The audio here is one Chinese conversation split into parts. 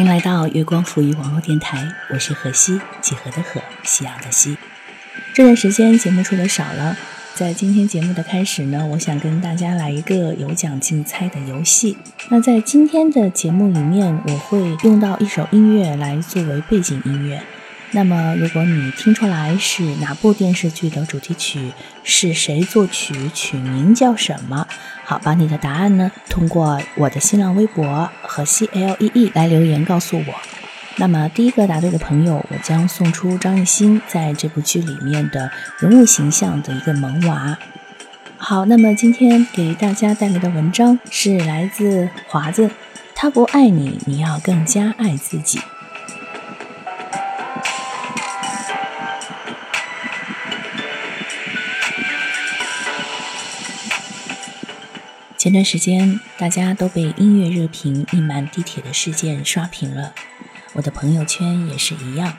欢迎来到月光浮语网络电台，我是何西，几何的何，夕阳的夕。这段时间节目出的少了，在今天节目的开始呢，我想跟大家来一个有奖竞猜的游戏。那在今天的节目里面，我会用到一首音乐来作为背景音乐。那么，如果你听出来是哪部电视剧的主题曲，是谁作曲，曲名叫什么？好，把你的答案呢，通过我的新浪微博和 C L E E 来留言告诉我。那么，第一个答对的朋友，我将送出张艺兴在这部剧里面的人物形象的一个萌娃。好，那么今天给大家带来的文章是来自华子，他不爱你，你要更加爱自己。前段时间，大家都被音乐热评印满地铁的事件刷屏了，我的朋友圈也是一样。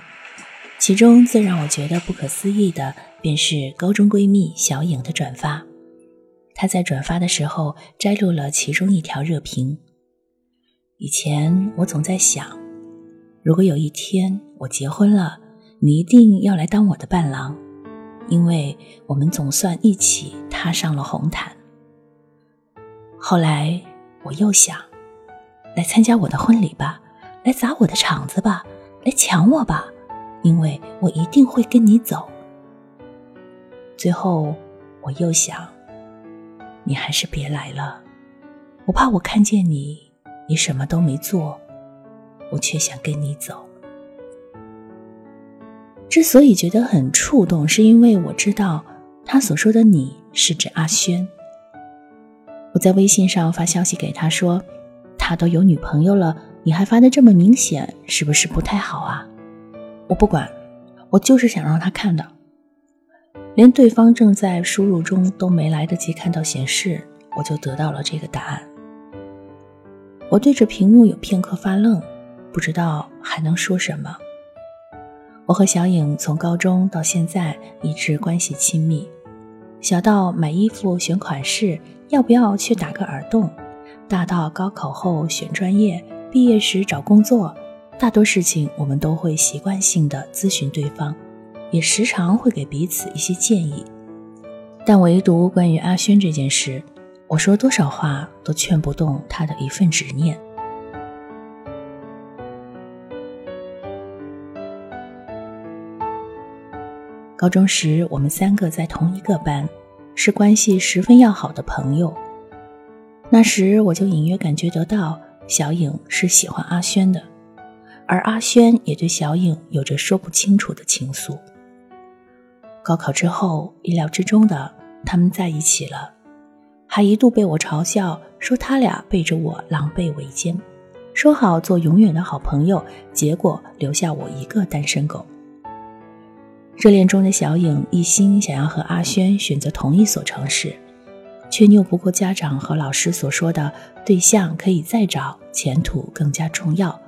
其中最让我觉得不可思议的，便是高中闺蜜小颖的转发。她在转发的时候摘录了其中一条热评：“以前我总在想，如果有一天我结婚了，你一定要来当我的伴郎，因为我们总算一起踏上了红毯。”后来我又想，来参加我的婚礼吧，来砸我的场子吧，来抢我吧，因为我一定会跟你走。最后我又想，你还是别来了，我怕我看见你，你什么都没做，我却想跟你走。之所以觉得很触动，是因为我知道他所说的“你”是指阿轩。我在微信上发消息给他说：“他都有女朋友了，你还发的这么明显，是不是不太好啊？”我不管，我就是想让他看到。连对方正在输入中都没来得及看到显示，我就得到了这个答案。我对着屏幕有片刻发愣，不知道还能说什么。我和小颖从高中到现在一直关系亲密，小到买衣服选款式。要不要去打个耳洞？大到高考后选专业，毕业时找工作，大多事情我们都会习惯性的咨询对方，也时常会给彼此一些建议。但唯独关于阿轩这件事，我说多少话都劝不动他的一份执念。高中时，我们三个在同一个班。是关系十分要好的朋友。那时我就隐约感觉得到，小颖是喜欢阿轩的，而阿轩也对小颖有着说不清楚的情愫。高考之后，意料之中的他们在一起了，还一度被我嘲笑说他俩背着我狼狈为奸，说好做永远的好朋友，结果留下我一个单身狗。热恋中的小颖一心想要和阿轩选择同一所城市，却拗不过家长和老师所说的对象可以再找，前途更加重要。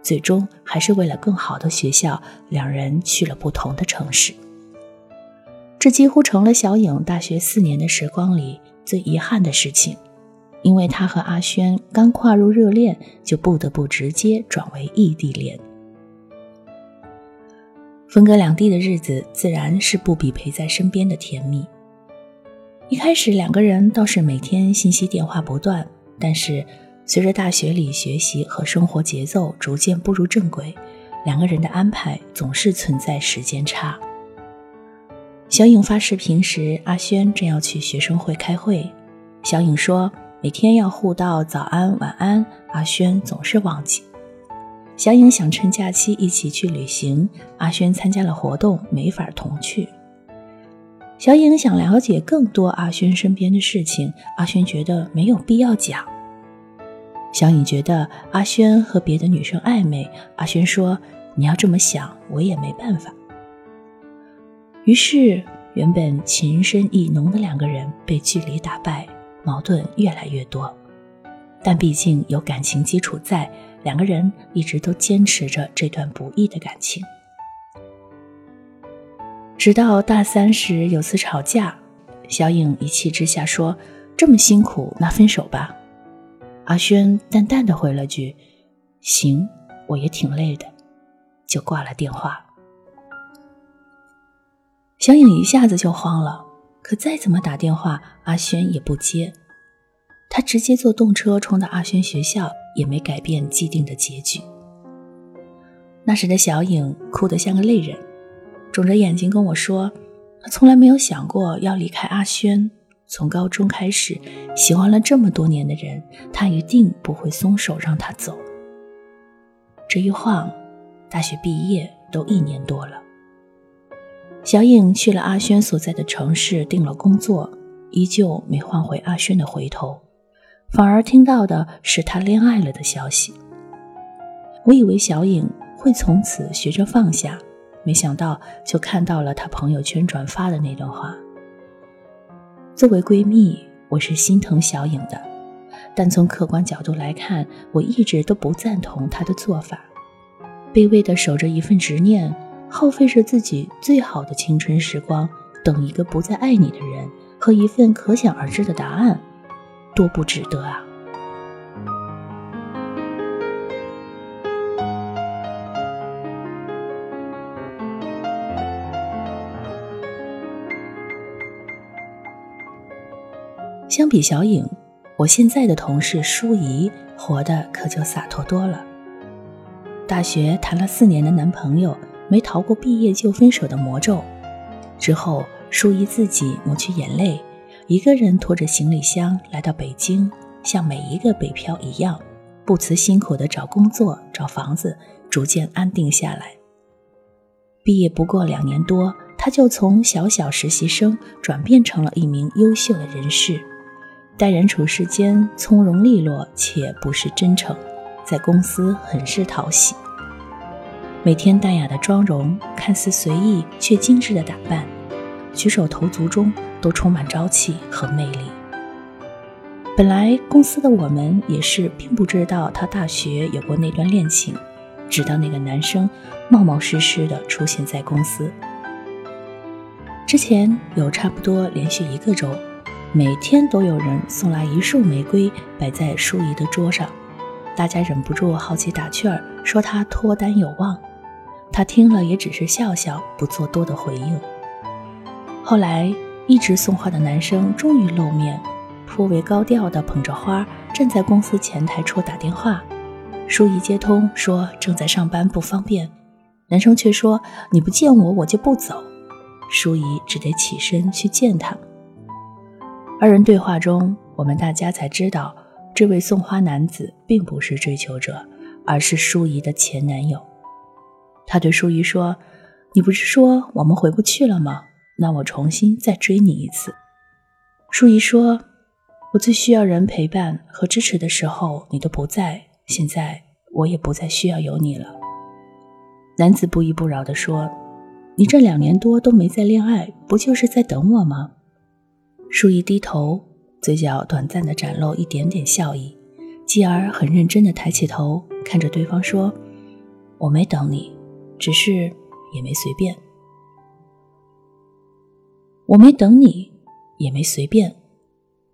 最终还是为了更好的学校，两人去了不同的城市。这几乎成了小颖大学四年的时光里最遗憾的事情，因为她和阿轩刚跨入热恋，就不得不直接转为异地恋。分隔两地的日子，自然是不比陪在身边的甜蜜。一开始，两个人倒是每天信息电话不断，但是随着大学里学习和生活节奏逐渐步入正轨，两个人的安排总是存在时间差。小颖发视频时，阿轩正要去学生会开会，小颖说每天要互道早安晚安，阿轩总是忘记。小颖想趁假期一起去旅行，阿轩参加了活动，没法同去。小颖想了解更多阿轩身边的事情，阿轩觉得没有必要讲。小颖觉得阿轩和别的女生暧昧，阿轩说：“你要这么想，我也没办法。”于是，原本情深意浓的两个人被距离打败，矛盾越来越多。但毕竟有感情基础在。两个人一直都坚持着这段不易的感情，直到大三时有次吵架，小颖一气之下说：“这么辛苦，那分手吧。”阿轩淡淡的回了句：“行，我也挺累的，就挂了电话。小颖一下子就慌了，可再怎么打电话，阿轩也不接。他直接坐动车冲到阿轩学校，也没改变既定的结局。那时的小影哭得像个泪人，肿着眼睛跟我说：“她从来没有想过要离开阿轩。从高中开始，喜欢了这么多年的人，她一定不会松手让他走。”这一晃，大学毕业都一年多了。小影去了阿轩所在的城市，定了工作，依旧没换回阿轩的回头。反而听到的是他恋爱了的消息。我以为小颖会从此学着放下，没想到就看到了他朋友圈转发的那段话。作为闺蜜，我是心疼小颖的，但从客观角度来看，我一直都不赞同她的做法。卑微的守着一份执念，耗费着自己最好的青春时光，等一个不再爱你的人和一份可想而知的答案。多不值得啊！相比小颖，我现在的同事舒怡活得可就洒脱多了。大学谈了四年的男朋友，没逃过毕业就分手的魔咒。之后，舒怡自己抹去眼泪。一个人拖着行李箱来到北京，像每一个北漂一样，不辞辛苦地找工作、找房子，逐渐安定下来。毕业不过两年多，他就从小小实习生转变成了一名优秀的人士，待人处事间从容利落且不失真诚，在公司很是讨喜。每天淡雅的妆容，看似随意却精致的打扮，举手投足中。都充满朝气和魅力。本来公司的我们也是并不知道他大学有过那段恋情，直到那个男生冒冒失失的出现在公司。之前有差不多连续一个周，每天都有人送来一束玫瑰摆在舒怡的桌上，大家忍不住好奇打趣儿，说他脱单有望。他听了也只是笑笑，不做多的回应。后来。一直送花的男生终于露面，颇为高调的捧着花站在公司前台处打电话。舒怡接通说正在上班不方便，男生却说你不见我我就不走。舒怡只得起身去见他。二人对话中，我们大家才知道，这位送花男子并不是追求者，而是舒怡的前男友。他对舒怡说：“你不是说我们回不去了吗？”那我重新再追你一次。舒怡说：“我最需要人陪伴和支持的时候，你都不在。现在我也不再需要有你了。”男子不依不饶地说：“你这两年多都没在恋爱，不就是在等我吗？”舒怡低头，嘴角短暂的展露一点点笑意，继而很认真地抬起头，看着对方说：“我没等你，只是也没随便。”我没等你，也没随便，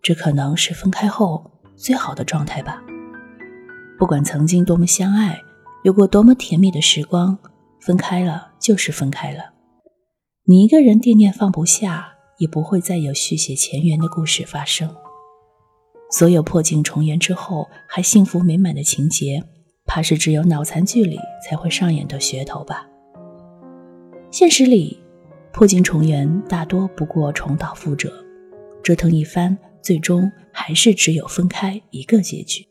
这可能是分开后最好的状态吧。不管曾经多么相爱，有过多么甜蜜的时光，分开了就是分开了。你一个人惦念放不下，也不会再有续写前缘的故事发生。所有破镜重圆之后还幸福美满的情节，怕是只有脑残剧里才会上演的噱头吧。现实里。破镜重圆大多不过重蹈覆辙，折腾一番，最终还是只有分开一个结局。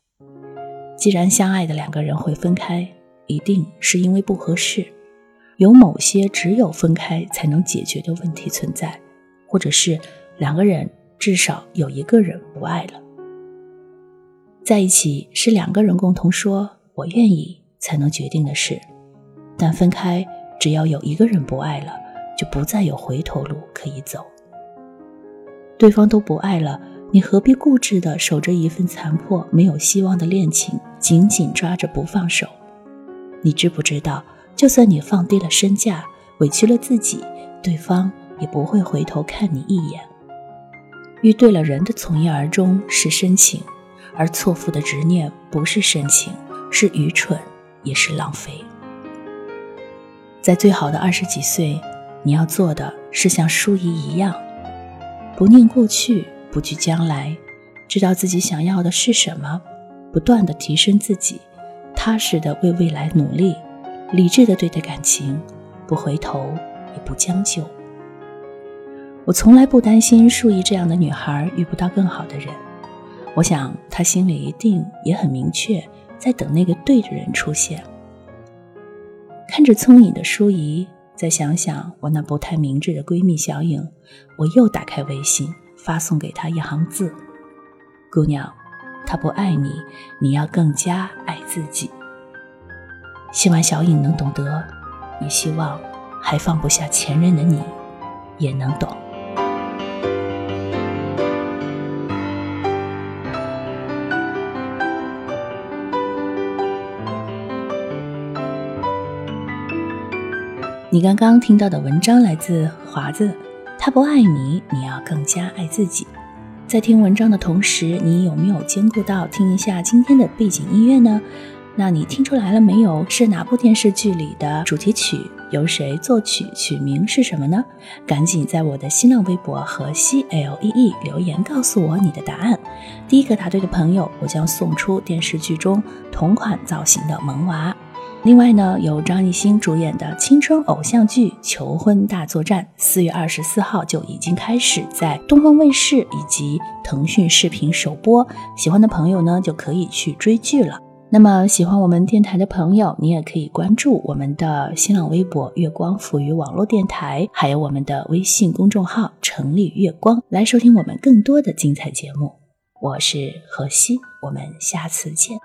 既然相爱的两个人会分开，一定是因为不合适，有某些只有分开才能解决的问题存在，或者是两个人至少有一个人不爱了。在一起是两个人共同说“我愿意”才能决定的事，但分开只要有一个人不爱了。就不再有回头路可以走。对方都不爱了，你何必固执的守着一份残破、没有希望的恋情，紧紧抓着不放手？你知不知道，就算你放低了身价，委屈了自己，对方也不会回头看你一眼。遇对了人的从一而终是深情，而错付的执念不是深情，是愚蠢，也是浪费。在最好的二十几岁，你要做的是像舒怡一样，不念过去，不惧将来，知道自己想要的是什么，不断的提升自己，踏实的为未来努力，理智的对待感情，不回头，也不将就。我从来不担心舒怡这样的女孩遇不到更好的人，我想她心里一定也很明确，在等那个对的人出现。看着聪颖的舒怡，再想想我那不太明智的闺蜜小颖，我又打开微信，发送给她一行字：“姑娘，他不爱你，你要更加爱自己。”希望小颖能懂得，也希望还放不下前任的你，也能懂。你刚刚听到的文章来自华子，他不爱你，你要更加爱自己。在听文章的同时，你有没有兼顾到听一下今天的背景音乐呢？那你听出来了没有？是哪部电视剧里的主题曲？由谁作曲？曲名是什么呢？赶紧在我的新浪微博和西 L E E 留言告诉我你的答案。第一个答对的朋友，我将送出电视剧中同款造型的萌娃。另外呢，由张艺兴主演的青春偶像剧《求婚大作战》，四月二十四号就已经开始在东方卫视以及腾讯视频首播，喜欢的朋友呢就可以去追剧了。那么喜欢我们电台的朋友，你也可以关注我们的新浪微博“月光赋予网络电台”，还有我们的微信公众号“城里月光”，来收听我们更多的精彩节目。我是何西，我们下次见。